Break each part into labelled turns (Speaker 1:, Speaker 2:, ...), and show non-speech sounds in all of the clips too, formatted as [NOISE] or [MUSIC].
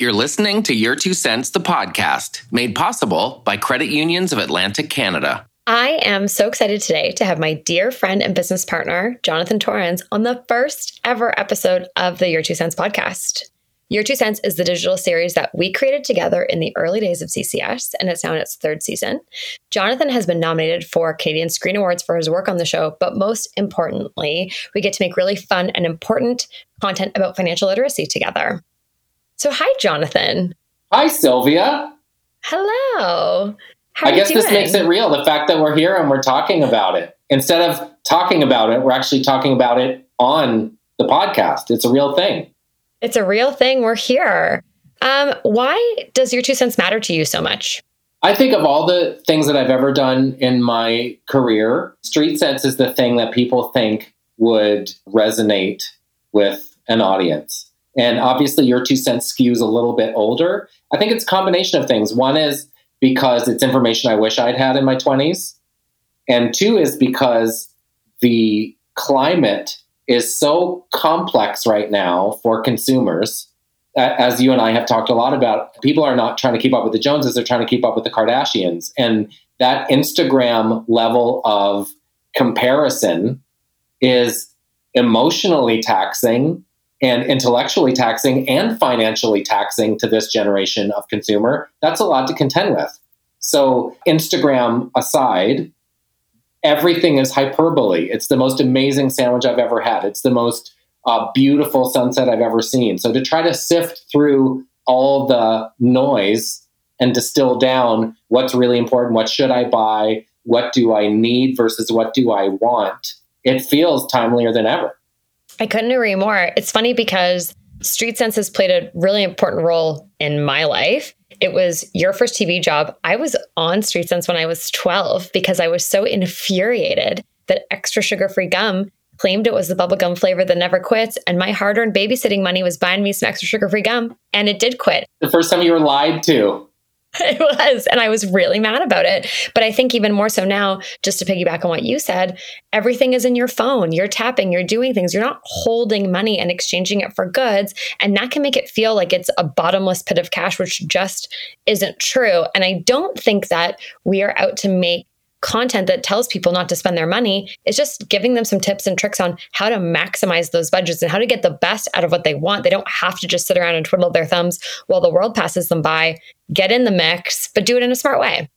Speaker 1: You're listening to Your Two Cents, the podcast, made possible by Credit Unions of Atlantic Canada.
Speaker 2: I am so excited today to have my dear friend and business partner, Jonathan Torrens, on the first ever episode of the Your Two Cents podcast. Your Two Cents is the digital series that we created together in the early days of CCS, and it's now in its third season. Jonathan has been nominated for Canadian Screen Awards for his work on the show, but most importantly, we get to make really fun and important content about financial literacy together. So, hi, Jonathan.
Speaker 3: Hi, Sylvia.
Speaker 2: Hello.
Speaker 3: How I guess this makes it real the fact that we're here and we're talking about it. Instead of talking about it, we're actually talking about it on the podcast. It's a real thing.
Speaker 2: It's a real thing. We're here. Um, why does your two cents matter to you so much?
Speaker 3: I think of all the things that I've ever done in my career, Street Cents is the thing that people think would resonate with an audience. And obviously, your two cents skews a little bit older. I think it's a combination of things. One is because it's information I wish I'd had in my 20s. And two is because the climate is so complex right now for consumers. As you and I have talked a lot about, people are not trying to keep up with the Joneses, they're trying to keep up with the Kardashians. And that Instagram level of comparison is emotionally taxing and intellectually taxing and financially taxing to this generation of consumer. That's a lot to contend with. So, Instagram aside, everything is hyperbole. It's the most amazing sandwich I've ever had. It's the most uh, beautiful sunset I've ever seen. So to try to sift through all the noise and distill down what's really important, what should I buy, what do I need versus what do I want, it feels timelier than ever.
Speaker 2: I couldn't agree more. It's funny because Street Cents has played a really important role in my life. It was your first TV job. I was on Street Cents when I was 12 because I was so infuriated that extra sugar free gum claimed it was the bubblegum flavor that never quits. And my hard earned babysitting money was buying me some extra sugar free gum. And it did quit.
Speaker 3: The first time you were lied to. [LAUGHS]
Speaker 2: it was. And I was really mad about it. But I think even more so now, just to piggyback on what you said, everything is in your phone. You're tapping, you're doing things. You're not holding money and exchanging it for goods. And that can make it feel like it's a bottomless pit of cash, which just isn't true. And I don't think that we are out to make content that tells people not to spend their money is just giving them some tips and tricks on how to maximize those budgets and how to get the best out of what they want. They don't have to just sit around and twiddle their thumbs while the world passes them by. Get in the mix, but do it in a smart way.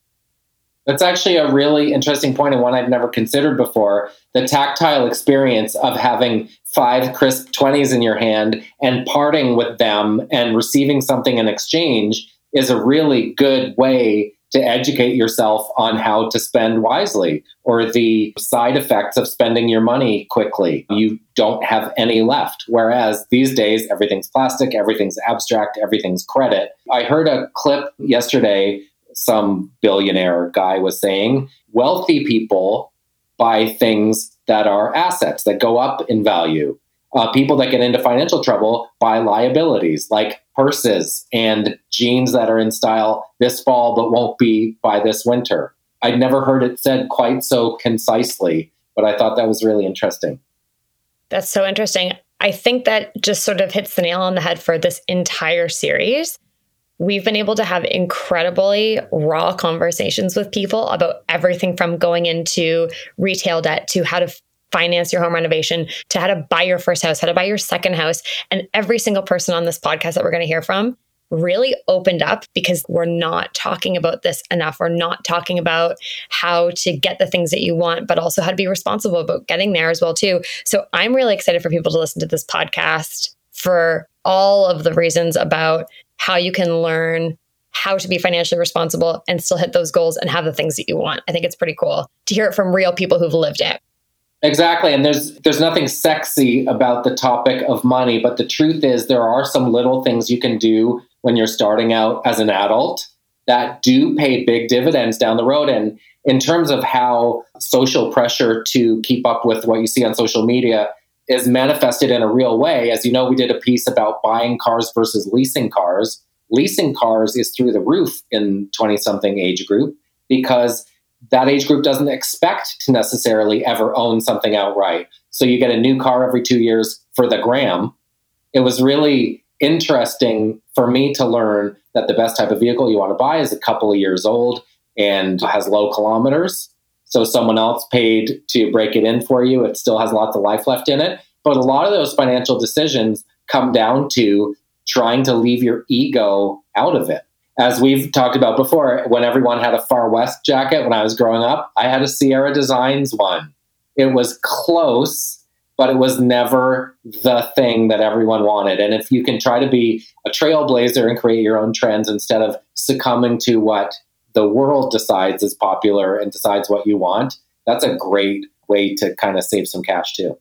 Speaker 3: That's actually a really interesting point and one I've never considered before. The tactile experience of having five crisp 20s in your hand and parting with them and receiving something in exchange is a really good way to educate yourself on how to spend wisely or the side effects of spending your money quickly. You don't have any left. Whereas these days, everything's plastic, everything's abstract, everything's credit. I heard a clip yesterday, some billionaire guy was saying wealthy people buy things that are assets that go up in value uh, people that get into financial trouble buy liabilities like purses and jeans that are in style this fall but won't be by this winter. I'd never heard it said quite so concisely, but I thought that was really interesting.
Speaker 2: That's so interesting. I think that just sort of hits the nail on the head for this entire series. We've been able to have incredibly raw conversations with people about everything from going into retail debt to how to finance your home renovation to how to buy your first house, how to buy your second house. And every single person on this podcast that we're going to hear from really opened up because we're not talking about this enough. We're not talking about how to get the things that you want, but also how to be responsible about getting there as well too. So I'm really excited for people to listen to this podcast for all of the reasons about how you can learn how to be financially responsible and still hit those goals and have the things that you want. I think it's pretty cool to hear it from real people who've lived it.
Speaker 3: Exactly. And there's there's nothing sexy about the topic of money, but the truth is there are some little things you can do when you're starting out as an adult that do pay big dividends down the road and in terms of how social pressure to keep up with what you see on social media is manifested in a real way. As you know, we did a piece about buying cars versus leasing cars. Leasing cars is through the roof in 20 something age group because that age group doesn't expect to necessarily ever own something outright. So you get a new car every two years for the gram. It was really interesting for me to learn that the best type of vehicle you want to buy is a couple of years old and has low kilometers. So someone else paid to break it in for you. It still has lots of life left in it. But a lot of those financial decisions come down to trying to leave your ego out of it. As we've talked about before, when everyone had a Far West jacket when I was growing up, I had a Sierra Designs one. It was close, but it was never the thing that everyone wanted. And if you can try to be a trailblazer and create your own trends instead of succumbing to what the world decides is popular and decides what you want, that's a great way to kind of save some cash too.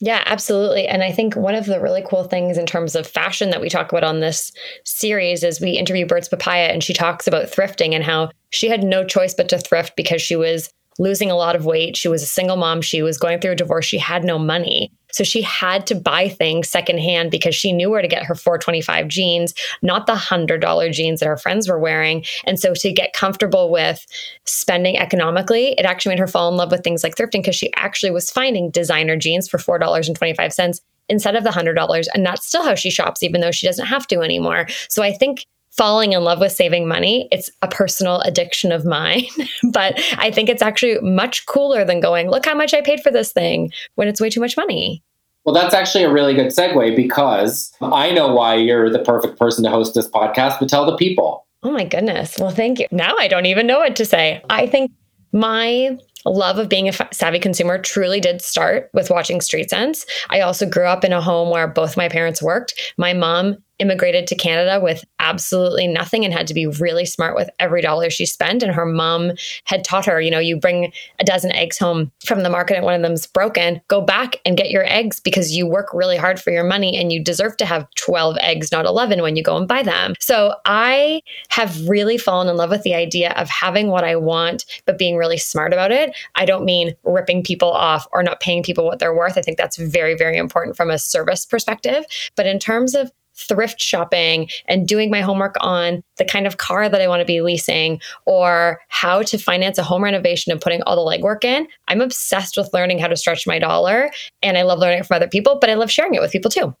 Speaker 2: Yeah, absolutely. And I think one of the really cool things in terms of fashion that we talk about on this series is we interview Birds Papaya and she talks about thrifting and how she had no choice but to thrift because she was losing a lot of weight. She was a single mom. She was going through a divorce. She had no money. So she had to buy things secondhand because she knew where to get her 425 jeans, not the $100 jeans that her friends were wearing. And so to get comfortable with spending economically, it actually made her fall in love with things like thrifting because she actually was finding designer jeans for $4.25 instead of the $100. And that's still how she shops, even though she doesn't have to anymore. So I think falling in love with saving money. It's a personal addiction of mine, [LAUGHS] but I think it's actually much cooler than going, look how much I paid for this thing when it's way too much money.
Speaker 3: Well, that's actually a really good segue because I know why you're the perfect person to host this podcast, but tell the people.
Speaker 2: Oh my goodness. Well, thank you. Now I don't even know what to say. I think my love of being a savvy consumer truly did start with watching Street Cents. I also grew up in a home where both my parents worked. My mom immigrated to Canada with absolutely nothing and had to be really smart with every dollar she spent. And her mom had taught her, you know, you bring a dozen eggs home from the market and one of them's broken, go back and get your eggs because you work really hard for your money and you deserve to have 12 eggs, not 11 when you go and buy them. So I have really fallen in love with the idea of having what I want, but being really smart about it. I don't mean ripping people off or not paying people what they're worth. I think that's very, very important from a service perspective. But in terms of thrift shopping and doing my homework on the kind of car that I want to be leasing or how to finance a home renovation and putting all the legwork in. I'm obsessed with learning how to stretch my dollar and I love learning from other people, but I love sharing it with people too.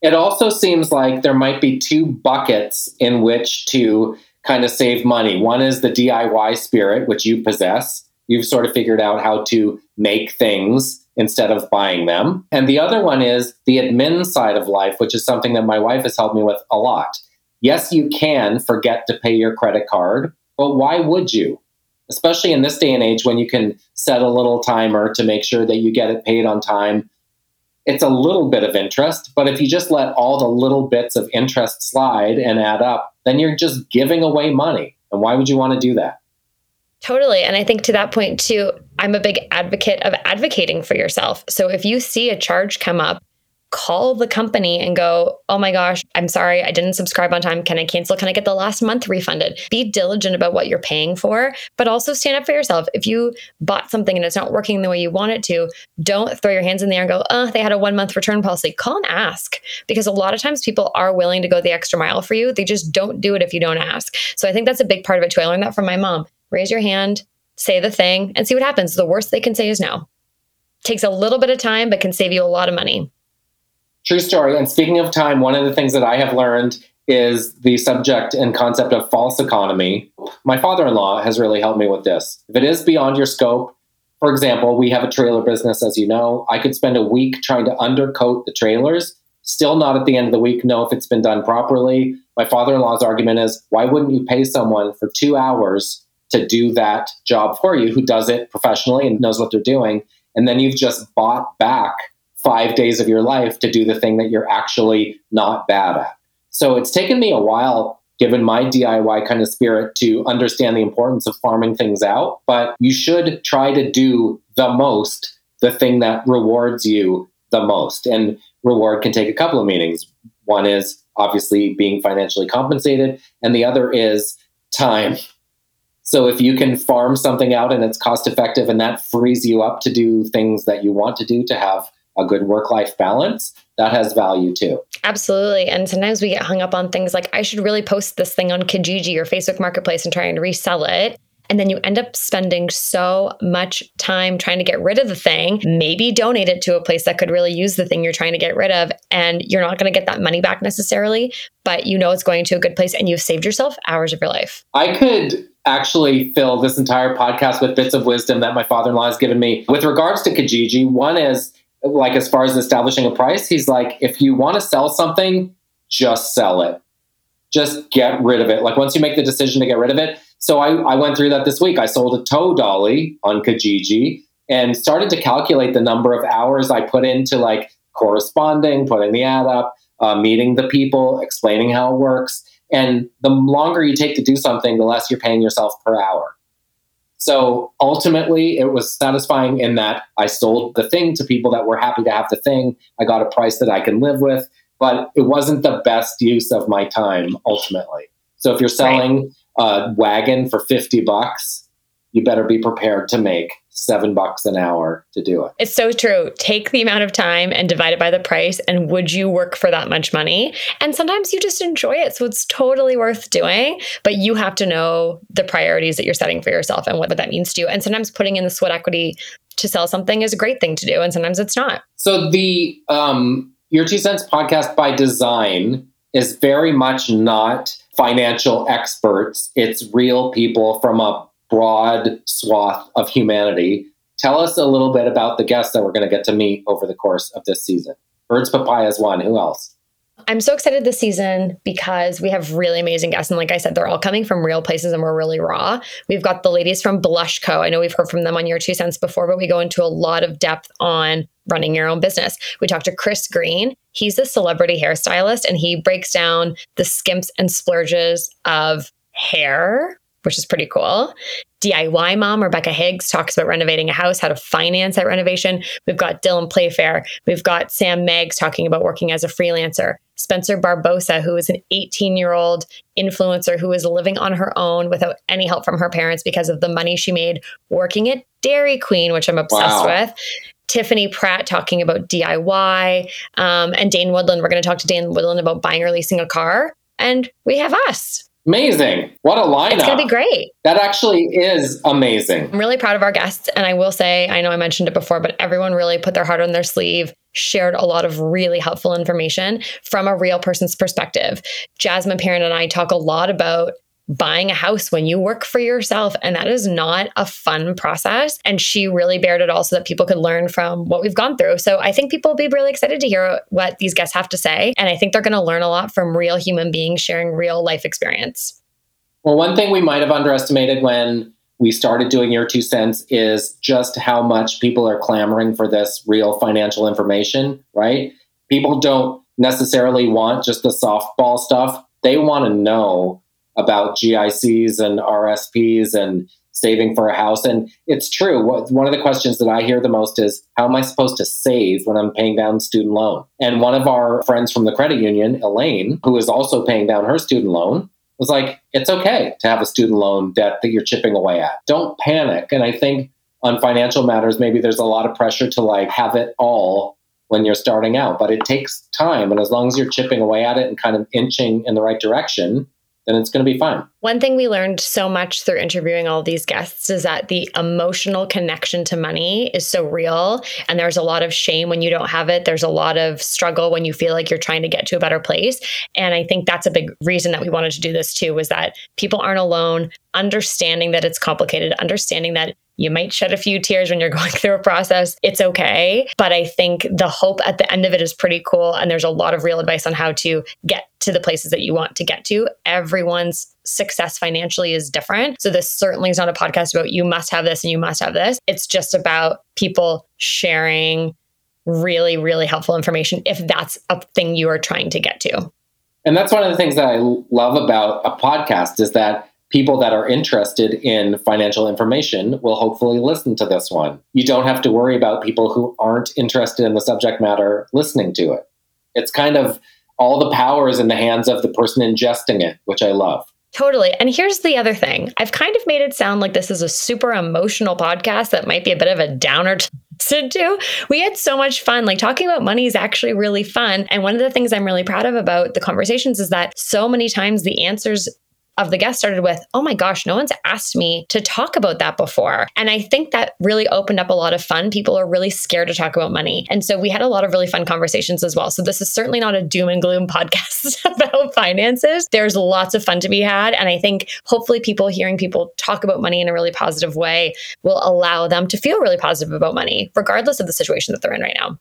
Speaker 3: It also seems like there might be two buckets in which to kind of save money. One is the DIY spirit, which you possess. You've sort of figured out how to make things instead of buying them. And the other one is the admin side of life, which is something that my wife has helped me with a lot. Yes, you can forget to pay your credit card, but why would you? Especially in this day and age when you can set a little timer to make sure that you get it paid on time. It's a little bit of interest, but if you just let all the little bits of interest slide and add up, then you're just giving away money. And why would you want to do that?
Speaker 2: Totally. And I think to that point, too, I'm a big advocate of advocating for yourself. So if you see a charge come up, call the company and go, oh my gosh, I'm sorry, I didn't subscribe on time. Can I cancel? Can I get the last month refunded? Be diligent about what you're paying for, but also stand up for yourself. If you bought something and it's not working the way you want it to, don't throw your hands in the air and go, oh, they had a one month return policy. Call and ask because a lot of times people are willing to go the extra mile for you. They just don't do it if you don't ask. So I think that's a big part of it too. I learned that from my mom raise your hand, say the thing, and see what happens. The worst they can say is no. Takes a little bit of time, but can save you a lot of money.
Speaker 3: True story. And speaking of time, one of the things that I have learned is the subject and concept of false economy. My father in law has really helped me with this. If it is beyond your scope, for example, we have a trailer business, as you know. I could spend a week trying to undercoat the trailers, still not at the end of the week know if it's been done properly. My father in law's argument is why wouldn't you pay someone for two hours to do that job for you who does it professionally and knows what they're doing. And then you've just bought back five days of your life to do the thing that you're actually not bad at. So it's taken me a while, given my DIY kind of spirit, to understand the importance of farming things out. But you should try to do the most, the thing that rewards you the most. And reward can take a couple of meanings. One is obviously being financially compensated, and the other is time. So if you can farm something out and it's cost effective and that frees you up to do things that you want to do to have a good work life balance, that has value too.
Speaker 2: Absolutely. And sometimes we get hung up on things like I should really post this thing on Kijiji or Facebook Marketplace and try and resell it. And then you end up spending so much time trying to get rid of the thing, maybe donate it to a place that could really use the thing you're trying to get rid of. And you're not going to get that money back necessarily, but you know it's going to a good place and you've saved yourself hours of your life.
Speaker 3: I could actually fill this entire podcast with bits of wisdom that my father in law has given me. With regards to Kijiji, one is like as far as establishing a price, he's like, if you want to sell something, just sell it. Just get rid of it. Like once you make the decision to get rid of it. So I, I went through that this week. I sold a tow dolly on Kijiji and started to calculate the number of hours I put into like corresponding, putting the ad up, uh, meeting the people, explaining how it works. And the longer you take to do something, the less you're paying yourself per hour. So ultimately, it was satisfying in that I sold the thing to people that were happy to have the thing. I got a price that I can live with, but it wasn't the best use of my time ultimately. So if you're selling right. a wagon for 50 bucks, you better be prepared to make seven bucks an hour to do it.
Speaker 2: It's so true. Take the amount of time and divide it by the price. And would you work for that much money? And sometimes you just enjoy it. So it's totally worth doing. But you have to know the priorities that you're setting for yourself and what that means to you. And sometimes putting in the sweat equity to sell something is a great thing to do. And sometimes it's not.
Speaker 3: So the um, Your Two Cents podcast by design is very much not financial experts. It's real people from a broad swath of humanity. Tell us a little bit about the guests that we're going to get to meet over the course of this season. Birds Papaya is one. Who else?
Speaker 2: I'm so excited this season because we have really amazing guests. And like I said, they're all coming from real places and we're really raw. We've got the ladies from Blush Co. I know we've heard from them on your two cents before, but we go into a lot of depth on running your own business. We talked to Chris Green. He's a celebrity hairstylist and he breaks down the skimps and splurges of hair which is pretty cool. DIY mom Rebecca Higgs talks about renovating a house, how to finance that renovation. We've got Dylan Playfair. We've got Sam Meggs talking about working as a freelancer. Spencer Barbosa, who is an 18 year old influencer who is living on her own without any help from her parents because of the money she made working at Dairy Queen, which I'm obsessed wow. with. Tiffany Pratt talking about DIY, um, and Dane Woodland. We're going to talk to Dane Woodland about buying or leasing a car. And we have us.
Speaker 3: Amazing. What a lineup.
Speaker 2: It's going to be great.
Speaker 3: That actually is amazing.
Speaker 2: I'm really proud of our guests. And I will say, I know I mentioned it before, but everyone really put their heart on their sleeve, shared a lot of really helpful information from a real person's perspective. Jasmine Perrin and I talk a lot about buying a house when you work for yourself. And that is not a fun process. And she really bared it all so that people could learn from what we've gone through. So I think people will be really excited to hear what these guests have to say. And I think they're going to learn a lot from real human beings sharing real life experience.
Speaker 3: Well, one thing we might have underestimated when we started doing your two cents is just how much people are clamoring for this real financial information, right? People don't necessarily want just the softball stuff. They want to know about GICs and RSPs and saving for a house. And it's true. One of the questions that I hear the most is how am I supposed to save when I'm paying down student loan? And one of our friends from the credit union, Elaine, who is also paying down her student loan, was like, it's okay to have a student loan debt that you're chipping away at. Don't panic. And I think on financial matters, maybe there's a lot of pressure to like have it all when you're starting out, but it takes time. And as long as you're chipping away at it and kind of inching in the right direction, then it's going to be fine.
Speaker 2: One thing we learned so much through interviewing all these guests is that the emotional connection to money is so real. And there's a lot of shame when you don't have it. There's a lot of struggle when you feel like you're trying to get to a better place. And I think that's a big reason that we wanted to do this too, was that people aren't alone, understanding that it's complicated, understanding that you might shed a few tears when you're [LAUGHS] going through a process. It's okay. But I think the hope at the end of it is pretty cool. And there's a lot of real advice on how to get to the places that you want to get to. Everyone's success financially is different. So this certainly is not a podcast about you must have this and you must have this. It's just about people sharing really, really helpful information if that's a thing you are trying to get to.
Speaker 3: And that's one of the things that I love about a podcast is that people that are interested in financial information will hopefully listen to this one. You don't have to worry about people who aren't interested in the subject matter listening to it. It's kind of all the power is in the hands of the person ingesting it, which I love.
Speaker 2: Totally. And here's the other thing I've kind of made it sound like this is a super emotional podcast that might be a bit of a downer to [LAUGHS] to. We had so much fun. Like talking about money is actually really fun. And one of the things I'm really proud of about the conversations is that so many times the answers of the guests started with, oh my gosh, no one's asked me to talk about that before. And I think that really opened up a lot of fun. People are really scared to talk about money. And so we had a lot of really fun conversations as well. So this is certainly not a doom and gloom [LAUGHS] podcast [LAUGHS] about finances. There's lots of fun to be had. And I think hopefully people hearing people talk about money in a really positive way will allow them to feel really positive about money, regardless of the situation that they're in right now.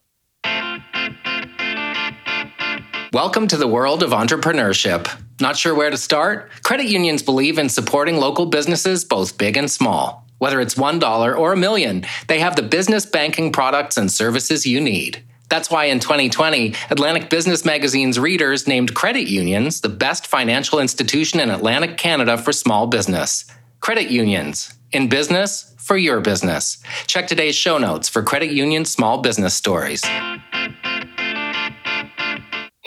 Speaker 1: Welcome to the world of entrepreneurship. Not sure where to start? Credit unions believe in supporting local businesses, both big and small. Whether it's $1 or a million, they have the business banking products and services you need. That's why in 2020, Atlantic Business Magazine's readers named credit unions the best financial institution in Atlantic Canada for small business. Credit unions, in business, for your business. Check today's show notes for credit union small business stories.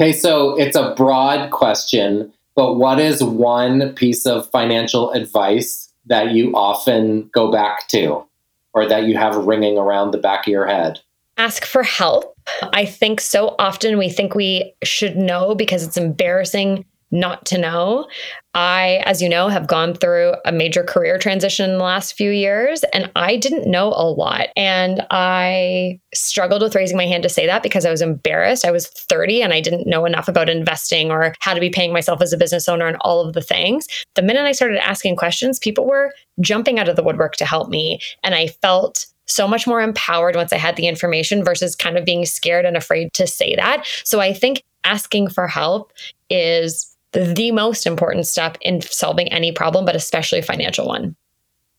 Speaker 3: Okay, so it's a broad question, but what is one piece of financial advice that you often go back to or that you have ringing around the back of your head?
Speaker 2: Ask for help. I think so often we think we should know because it's embarrassing not to know. I, as you know, have gone through a major career transition in the last few years, and I didn't know a lot. And I struggled with raising my hand to say that because I was embarrassed. I was 30 and I didn't know enough about investing or how to be paying myself as a business owner and all of the things. The minute I started asking questions, people were jumping out of the woodwork to help me. And I felt so much more empowered once I had the information versus kind of being scared and afraid to say that. So I think asking for help is the most important step in solving any problem, but especially a financial one.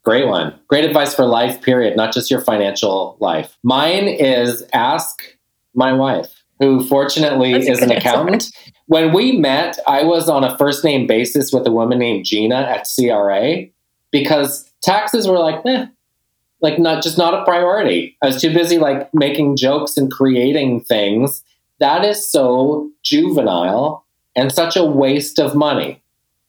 Speaker 3: Great one. Great advice for life, period, not just your financial life. Mine is ask my wife, who fortunately That's is an accountant. When we met, I was on a first name basis with a woman named Gina at CRA because taxes were like, eh, like not just not a priority. I was too busy like making jokes and creating things. That is so juvenile and such a waste of money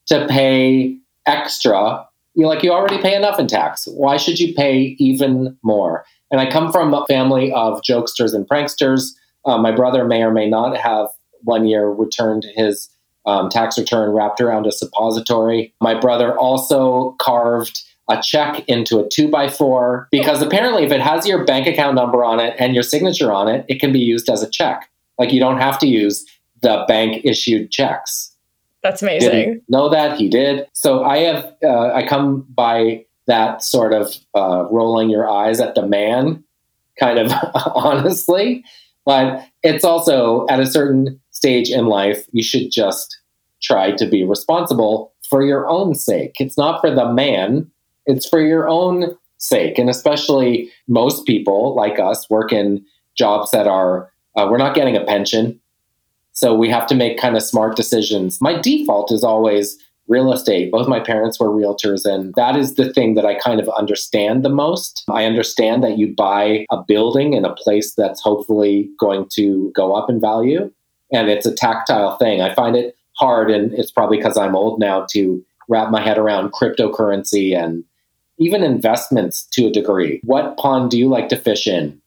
Speaker 3: to pay extra. You like you already pay enough in tax. Why should you pay even more? And I come from a family of jokesters and pranksters. Uh, my brother may or may not have one year returned his um, tax return wrapped around a suppository. My brother also carved a check into a two by four because apparently, if it has your bank account number on it and your signature on it, it can be used as a check. Like you don't have to use the bank issued checks.
Speaker 2: That's amazing.
Speaker 3: Didn't know that he did. So I have uh, I come by that sort of uh, rolling your eyes at the man, kind of [LAUGHS] honestly, but it's also at a certain stage in life you should just try to be responsible for your own sake. It's not for the man; it's for your own sake, and especially most people like us work in jobs that are uh, we're not getting a pension so we have to make kind of smart decisions. My default is always real estate. Both my parents were realtors, and that is the thing that I kind of understand the most. I understand that you buy a building in a place that's hopefully going to go up in value, and it's a tactile thing. I find it hard, and it's probably because I'm old now to wrap my head around cryptocurrency and even investments to a degree. What pond do you like to fish in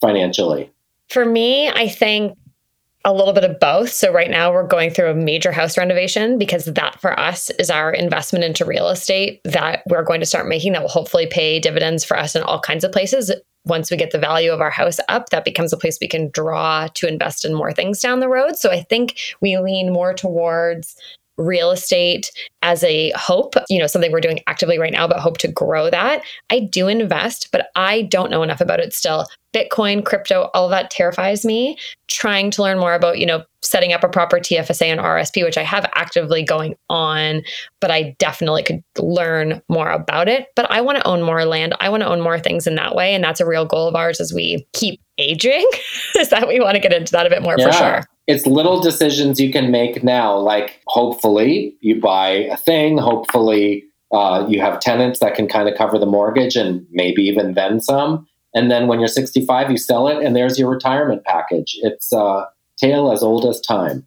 Speaker 3: financially?
Speaker 2: For me, I think a little bit of both. So right now we're going through a major house renovation because that for us is our investment into real estate that we're going to start making that will hopefully pay dividends for us in all kinds of places. Once we get the value of our house up, that becomes a place we can draw to invest in more things down the road. So I think we lean more towards real estate as a hope, you know, something we're doing actively right now, but hope to grow that. I do invest, but I don't know enough about it still. Bitcoin, crypto, all of that terrifies me. Trying to learn more about, you know, setting up a proper TFSA and RSP, which I have actively going on, but I definitely could learn more about it. But I want to own more land. I want to own more things in that way. And that's a real goal of ours as we keep aging. [LAUGHS] Is that we want to get into that a bit more yeah. for sure
Speaker 3: it's little decisions you can make now. Like, hopefully, you buy a thing. Hopefully, uh, you have tenants that can kind of cover the mortgage and maybe even then some. And then when you're 65, you sell it, and there's your retirement package. It's a uh, tale as old as time.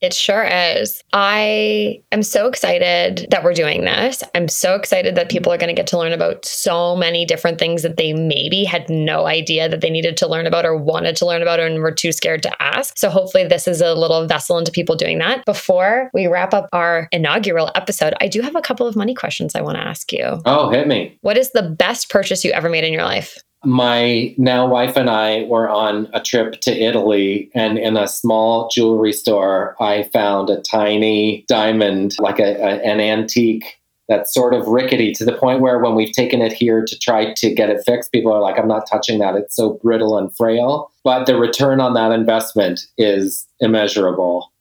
Speaker 2: It sure is. I am so excited that we're doing this. I'm so excited that people are going to get to learn about so many different things that they maybe had no idea that they needed to learn about or wanted to learn about and were too scared to ask. So hopefully this is a little vessel into people doing that. Before we wrap up our inaugural episode, I do have a couple of money questions I want to ask you.
Speaker 3: Oh, hit me.
Speaker 2: What is the best purchase you ever made in your life?
Speaker 3: My now wife and I were on a trip to Italy, and in a small jewelry store, I found a tiny diamond, like a, a, an antique that's sort of rickety to the point where when we've taken it here to try to get it fixed, people are like, I'm not touching that. It's so brittle and frail. But the return on that investment is immeasurable.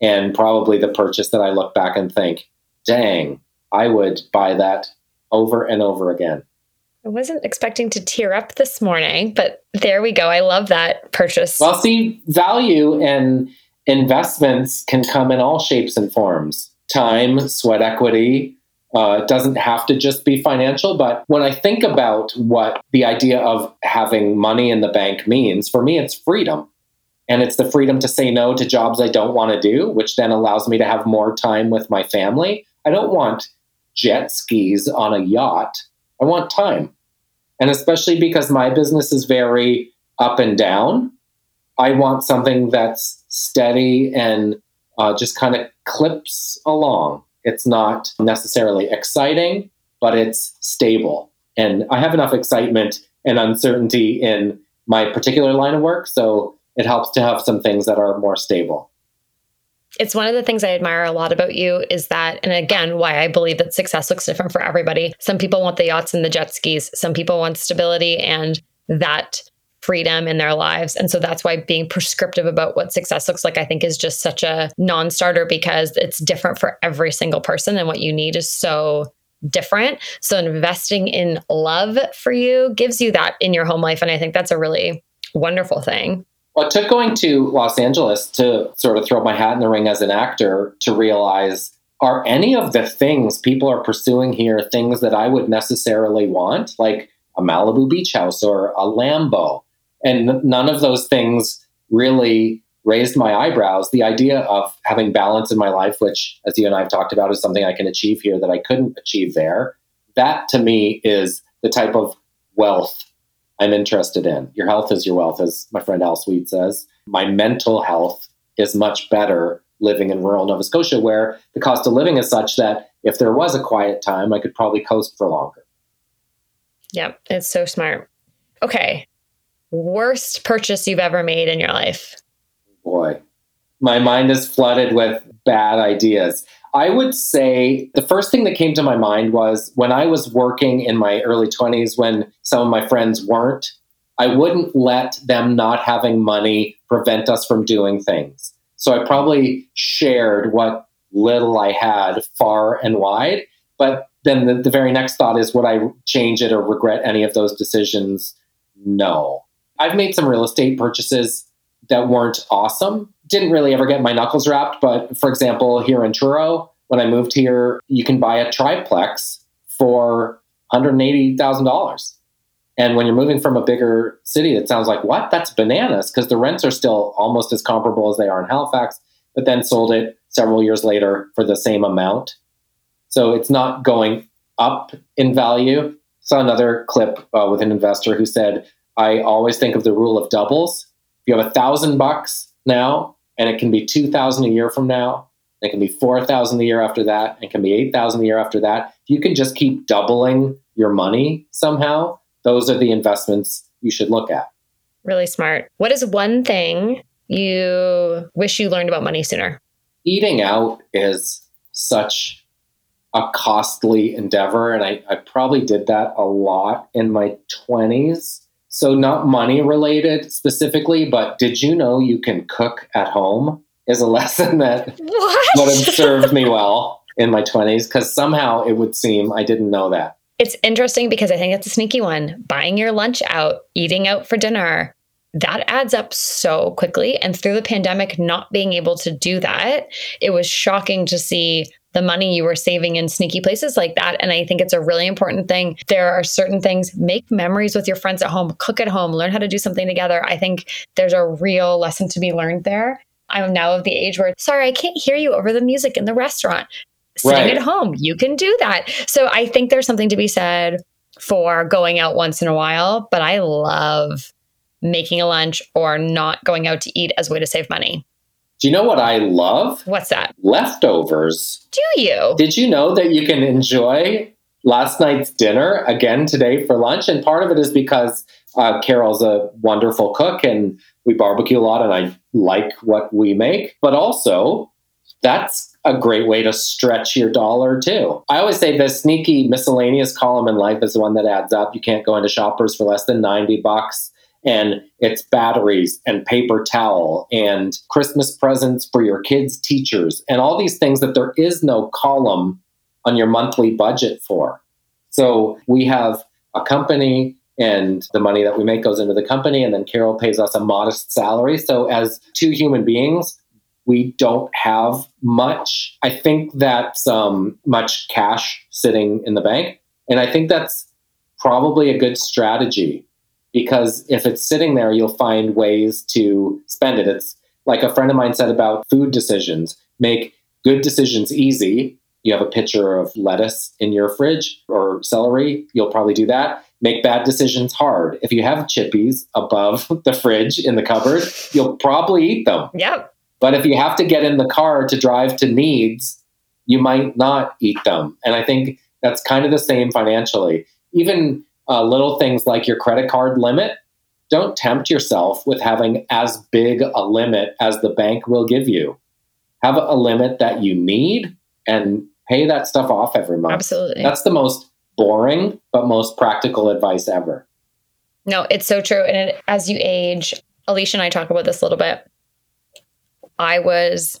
Speaker 3: And probably the purchase that I look back and think, dang, I would buy that over and over again.
Speaker 2: I wasn't expecting to tear up this morning, but there we go. I love that purchase.
Speaker 3: Well, see, value and investments can come in all shapes and forms time, sweat equity. Uh, it doesn't have to just be financial, but when I think about what the idea of having money in the bank means, for me, it's freedom. And it's the freedom to say no to jobs I don't want to do, which then allows me to have more time with my family. I don't want jet skis on a yacht. I want time. And especially because my business is very up and down, I want something that's steady and uh, just kind of clips along. It's not necessarily exciting, but it's stable. And I have enough excitement and uncertainty in my particular line of work. So it helps to have some things that are more stable
Speaker 2: it's one of the things I admire a lot about you is that, and again, why I believe that success looks different for everybody. Some people want the yachts and the jet skis, some people want stability and that freedom in their lives. And so that's why being prescriptive about what success looks like, I think, is just such a non starter because it's different for every single person. And what you need is so different. So investing in love for you gives you that in your home life. And I think that's a really wonderful thing.
Speaker 3: Well, it took going to Los Angeles to sort of throw my hat in the ring as an actor to realize are any of the things people are pursuing here things that I would necessarily want, like a Malibu beach house or a Lambo? And none of those things really raised my eyebrows. The idea of having balance in my life, which, as you and I have talked about, is something I can achieve here that I couldn't achieve there, that to me is the type of wealth I'm interested in. Your health is your wealth, as my friend Al Sweet says. My mental health is much better living in rural Nova Scotia, where the cost of living is such that if there was a quiet time, I could probably coast for longer.
Speaker 2: Yep, it's so smart. Okay. Worst purchase you've ever made in your life?
Speaker 3: Boy, my mind is flooded with bad ideas. I would say the first thing that came to my mind was when I was working in my early 20s, when some of my friends weren't, I wouldn't let them not having money prevent us from doing things. So I probably shared what little I had far and wide. But then the, the very next thought is would I change it or regret any of those decisions? No. I've made some real estate purchases that weren't awesome didn't really ever get my knuckles wrapped. But for example, here in Truro, when I moved here, you can buy a triplex for $180,000. And when you're moving from a bigger city, it sounds like, what? That's bananas because the rents are still almost as comparable as they are in Halifax, but then sold it several years later for the same amount. So it's not going up in value. Saw another clip uh, with an investor who said, I always think of the rule of doubles. If you have a thousand bucks now and it can be 2000 a year from now. It can be 4000 a year after that. It can be 8000 a year after that. If you can just keep doubling your money somehow. Those are the investments you should look at.
Speaker 2: Really smart. What is one thing you wish you learned about money sooner?
Speaker 3: Eating out is such a costly endeavor and I, I probably did that a lot in my 20s so, not money related specifically, but did you know you can cook at home? Is a [LAUGHS] lesson that what? would have served me well in my 20s because somehow it would seem I didn't know that.
Speaker 2: It's interesting because I think it's a sneaky one. Buying your lunch out, eating out for dinner, that adds up so quickly. And through the pandemic, not being able to do that, it was shocking to see the money you were saving in sneaky places like that. And I think it's a really important thing. There are certain things, make memories with your friends at home, cook at home, learn how to do something together. I think there's a real lesson to be learned there. I'm now of the age where, sorry, I can't hear you over the music in the restaurant. Sitting
Speaker 3: Right.
Speaker 2: at home, you can do that. So I think there's something to be said for going out once in a while, but I love making a lunch or not going out to eat as a way to save money.
Speaker 3: Do you know what I love?
Speaker 2: What's that?
Speaker 3: Leftovers.
Speaker 2: Do you?
Speaker 3: Did you know that you can enjoy last night's dinner again today for lunch? And part of it is because uh, Carol's a wonderful cook and we barbecue a lot and I like what we make. But also, that's a great way to stretch your dollar too. I always say the sneaky miscellaneous column in life is the one that adds up. You can't go into shoppers for less than 90 bucks. And it's batteries and paper towel and Christmas presents for your kids' teachers and all these things that there is no column on your monthly budget for. So we have a company and the money that we make goes into the company and then Carol pays us a modest salary. So as two human beings, we don't have much. I think that's um, much cash sitting in the bank. And I think that's probably a good strategy because if it's sitting there, you'll find ways to spend it. It's like a friend of mine said about food decisions make good decisions easy. You have a pitcher of lettuce in your fridge or celery, you'll probably do that. Make bad decisions hard. If you have chippies above [LAUGHS] the fridge in the cupboard, you'll probably eat them.
Speaker 2: Yep.
Speaker 3: But if you have to get in the car to drive to needs, you might not eat them. And I think that's kind of the same financially. Even uh, little things like your credit card limit, don't tempt yourself with having as big a limit as the bank will give you. Have a limit that you need and pay that stuff off every month.
Speaker 2: Absolutely.
Speaker 3: That's the most boring but most practical advice ever.
Speaker 2: No, it's so true. And it, as you age, Alicia and I talk about this a little bit. I was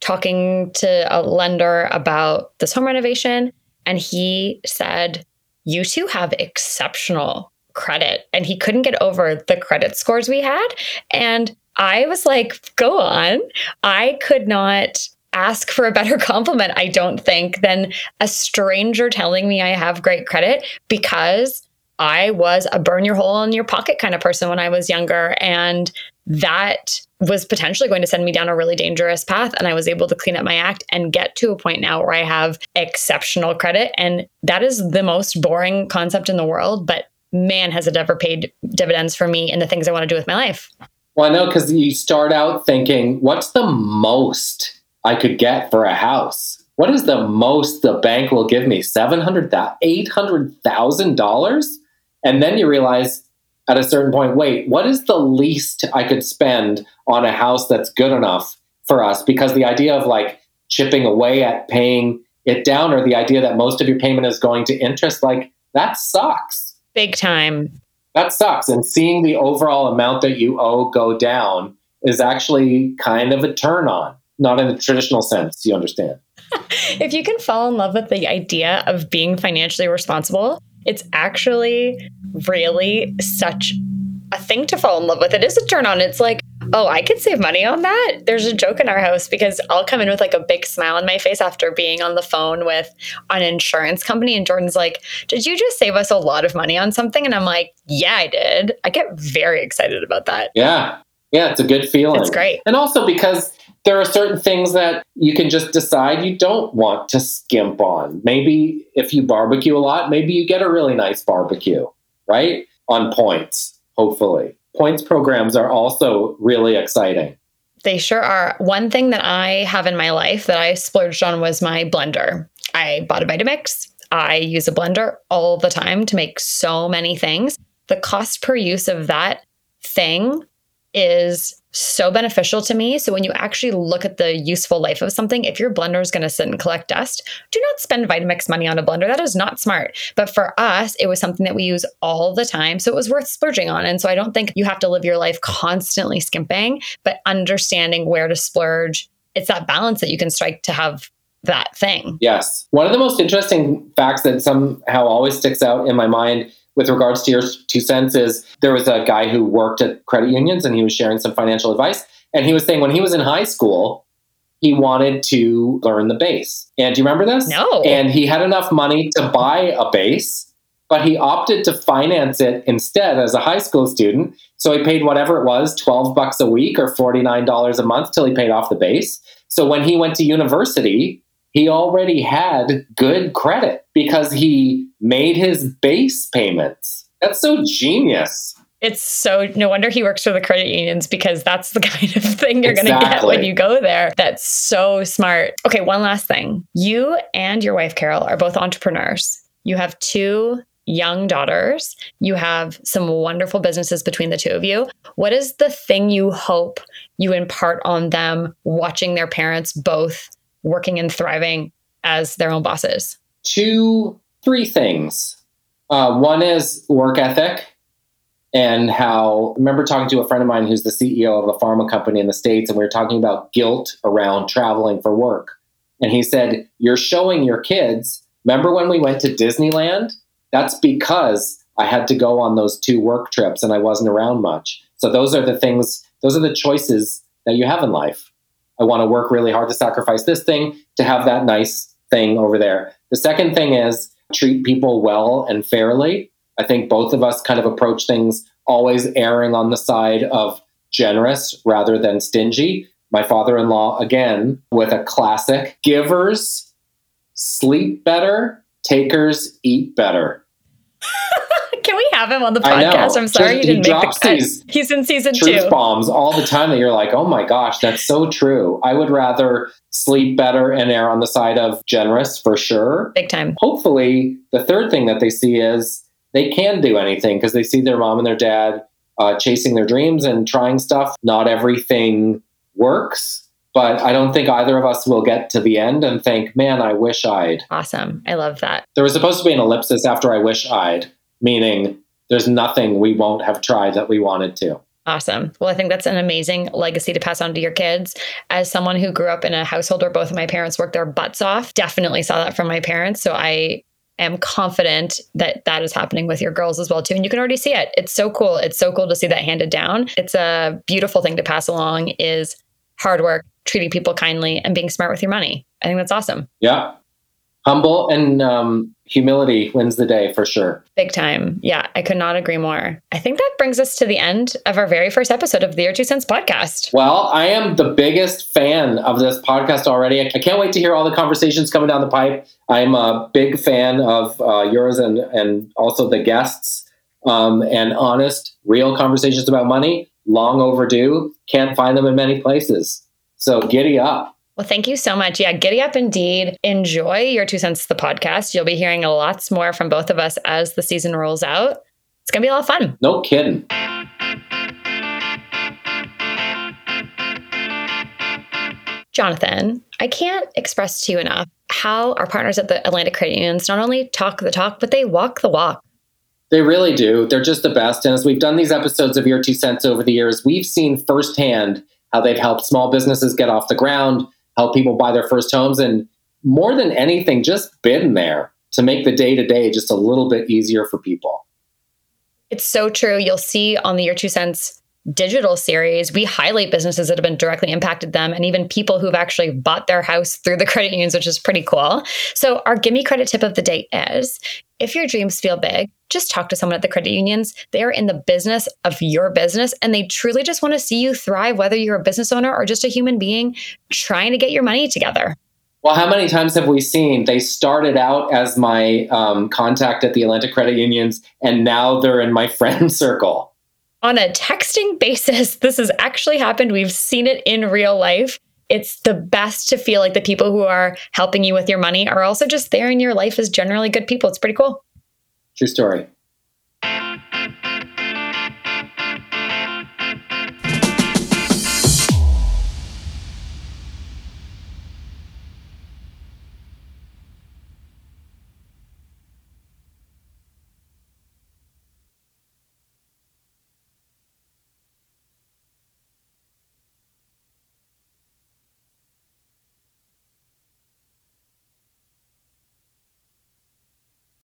Speaker 2: talking to a lender about this home renovation, and he said, You two have exceptional credit. And he couldn't get over the credit scores we had. And I was like, Go on. I could not ask for a better [LAUGHS] compliment, I don't think, than a stranger telling me I have great credit because I was a burn your hole in your pocket kind of person when I was younger. And that was potentially going to send me down a really dangerous path. And I was able to clean up my act and get to a point now where I have exceptional credit. And that is the most boring concept in the world. But man, has it ever paid dividends for me in the things I want to do with my life.
Speaker 3: Well, I know because you start out thinking, what's the most I could get for a house? What is the most the bank will give me? $700,000, $800,000? And then you realize at a certain point, wait, what is the least I could spend on a house that's good enough for us? Because the idea of like chipping away at paying it down or the idea that most of your payment is going to interest, like that sucks.
Speaker 2: Big time.
Speaker 3: That sucks. And seeing the overall amount that you owe go down is actually kind of a turn on, not in the traditional sense, you understand. [LAUGHS]
Speaker 2: if you can fall in love with the idea of being financially responsible, it's actually really such a thing to fall in love with. It is a turn on. It's like, oh, I could save money on that. There's a joke in our house because I'll come in with like a big smile on my face after being on the phone with an insurance company. And Jordan's like, Did you just save us a lot of money on something? And I'm like, Yeah, I did. I get very excited about that.
Speaker 3: Yeah. Yeah, it's a good feeling.
Speaker 2: It's great.
Speaker 3: And also because there are certain things that you can just decide you don't want to skimp on. Maybe if you barbecue a lot, maybe you get a really nice barbecue, right? On points, hopefully. Points programs are also really exciting.
Speaker 2: They sure are. One thing that I have in my life that I splurged on was my blender. I bought a Vitamix. I use a blender all the time to make so many things. The cost per use of that thing is so beneficial to me. So when you actually look at the useful life of something, if your blender is going to sit and collect dust, do not spend Vitamix money on a blender. That is not smart. But for us, it was something that we use all the time. So it was worth splurging on. And so I don't think you have to live your life constantly skimping, but understanding where to splurge. It's that balance that you can strike to have that thing.
Speaker 3: Yes. One of the most interesting facts that somehow always sticks out in my mind with regards to your two cents is there was a guy who worked at credit unions and he was sharing some financial advice. And he was saying when he was in high school, he wanted to learn the bass. And do you remember this?
Speaker 2: No.
Speaker 3: And he had enough money to buy a bass, but he opted to finance it instead as a high school student. So he paid whatever it was, 12 bucks a week or $49 a month till he paid off the bass. So when he went to university, he already had good credit because he made his bass payments. That's so genius.
Speaker 2: It's so no wonder he works for the credit unions because that's the [LAUGHS] kind of thing you're exactly. going to get when you go there. That's so smart. Okay, one last thing. You and your wife, Carol, are both entrepreneurs. You have two young daughters. You have some wonderful businesses between the two of you. What is the thing you hope you impart on them watching their parents both working and thriving as their own bosses?
Speaker 3: Two, three things. Uh, one is work ethic and how I remember talking to a friend of mine who's the CEO of a pharma company in the States, and we were talking about guilt around traveling for work. And he said, You're showing your kids, remember when we went to Disneyland? That's because I had to go on those two work trips and I wasn't around much. So those are the things, those are the choices that you have in life. I want to work really hard to sacrifice this thing to have that nice thing over there. The second thing is treat people well and fairly. I think both of us kind of approach things always erring on the side of generous rather than stingy. My father in law, again, with a classic givers sleep better, takers eat better.
Speaker 2: Have him on the podcast? I'm sorry Just, he didn't make the cut. He's in season
Speaker 3: truth
Speaker 2: two.
Speaker 3: bombs all the time that you're like, oh my gosh, that's so true. I would rather sleep better and err on the side of generous for sure.
Speaker 2: Big time.
Speaker 3: Hopefully, the third thing that they see is they can do anything because they see their mom and their dad uh, chasing their dreams and trying stuff. Not everything works, but I don't think either of us will get to the end and think, man, I wish I'd.
Speaker 2: Awesome. I love that.
Speaker 3: There was supposed to be an ellipsis after I wish I'd, meaning there's nothing we won't have tried that we wanted to.
Speaker 2: Awesome. Well, I think that's an amazing legacy to pass on to your kids. As someone who grew up in a household where both of my parents worked their butts off, definitely saw that from my parents. So I am confident that that is happening with your girls as well too and you can already see it it's so cool it's so cool to see that handed down it's a beautiful thing to pass along is hard work treating people kindly and being smart with your money i think that's awesome
Speaker 3: yeah humble and um, humility wins the day for sure.
Speaker 2: Big time. Yeah, I could not agree more. I think that brings us to the end of our very first episode of the Your Two Cents podcast.
Speaker 3: Well, I am the biggest fan of this podcast already. I can't wait to hear all the conversations coming down the pipe. I'm a big fan of uh, yours and, and also the guests. Um, and honest, real conversations about money, long overdue. Can't find them in many places. So giddy up.
Speaker 2: Well, thank you so much. Yeah, giddy up indeed. Enjoy your two cents the podcast. You'll be hearing a lots more from both of us as the season rolls out. It's going to be a lot of fun.
Speaker 3: No kidding.
Speaker 2: Jonathan, I can't express to you enough how our partners at the Atlantic Credit Unions not only talk the talk, but they walk the walk.
Speaker 3: They really do. They're just the best. And as we've done these episodes of Your Two Cents over the years, we've seen firsthand how they've helped small businesses get off the ground, help people buy their first homes, and more than anything, just been there to make the day to day just a little bit easier for people.
Speaker 2: It's so true. You'll see on the Your Two Cents digital series, we highlight businesses that have been directly impacted them and even people who've actually bought their house through the [LAUGHS] credit unions, which is pretty cool. So, our Gimme Credit tip of the day is if your dreams feel big, just talk to someone at the credit unions. They're in the business of your business and they truly just want to see you thrive, whether you're a business owner or just a human being trying to get your money together.
Speaker 3: Well, how many times have we seen they started out as my um, contact at the Atlantic Credit Unions and now they're in my [LAUGHS] friend circle?
Speaker 2: On a texting basis, this has actually happened. We've seen it in real life. It's the best to feel like the people who are helping you with your money are also just there in your life as generally good people. It's pretty cool.
Speaker 3: True story.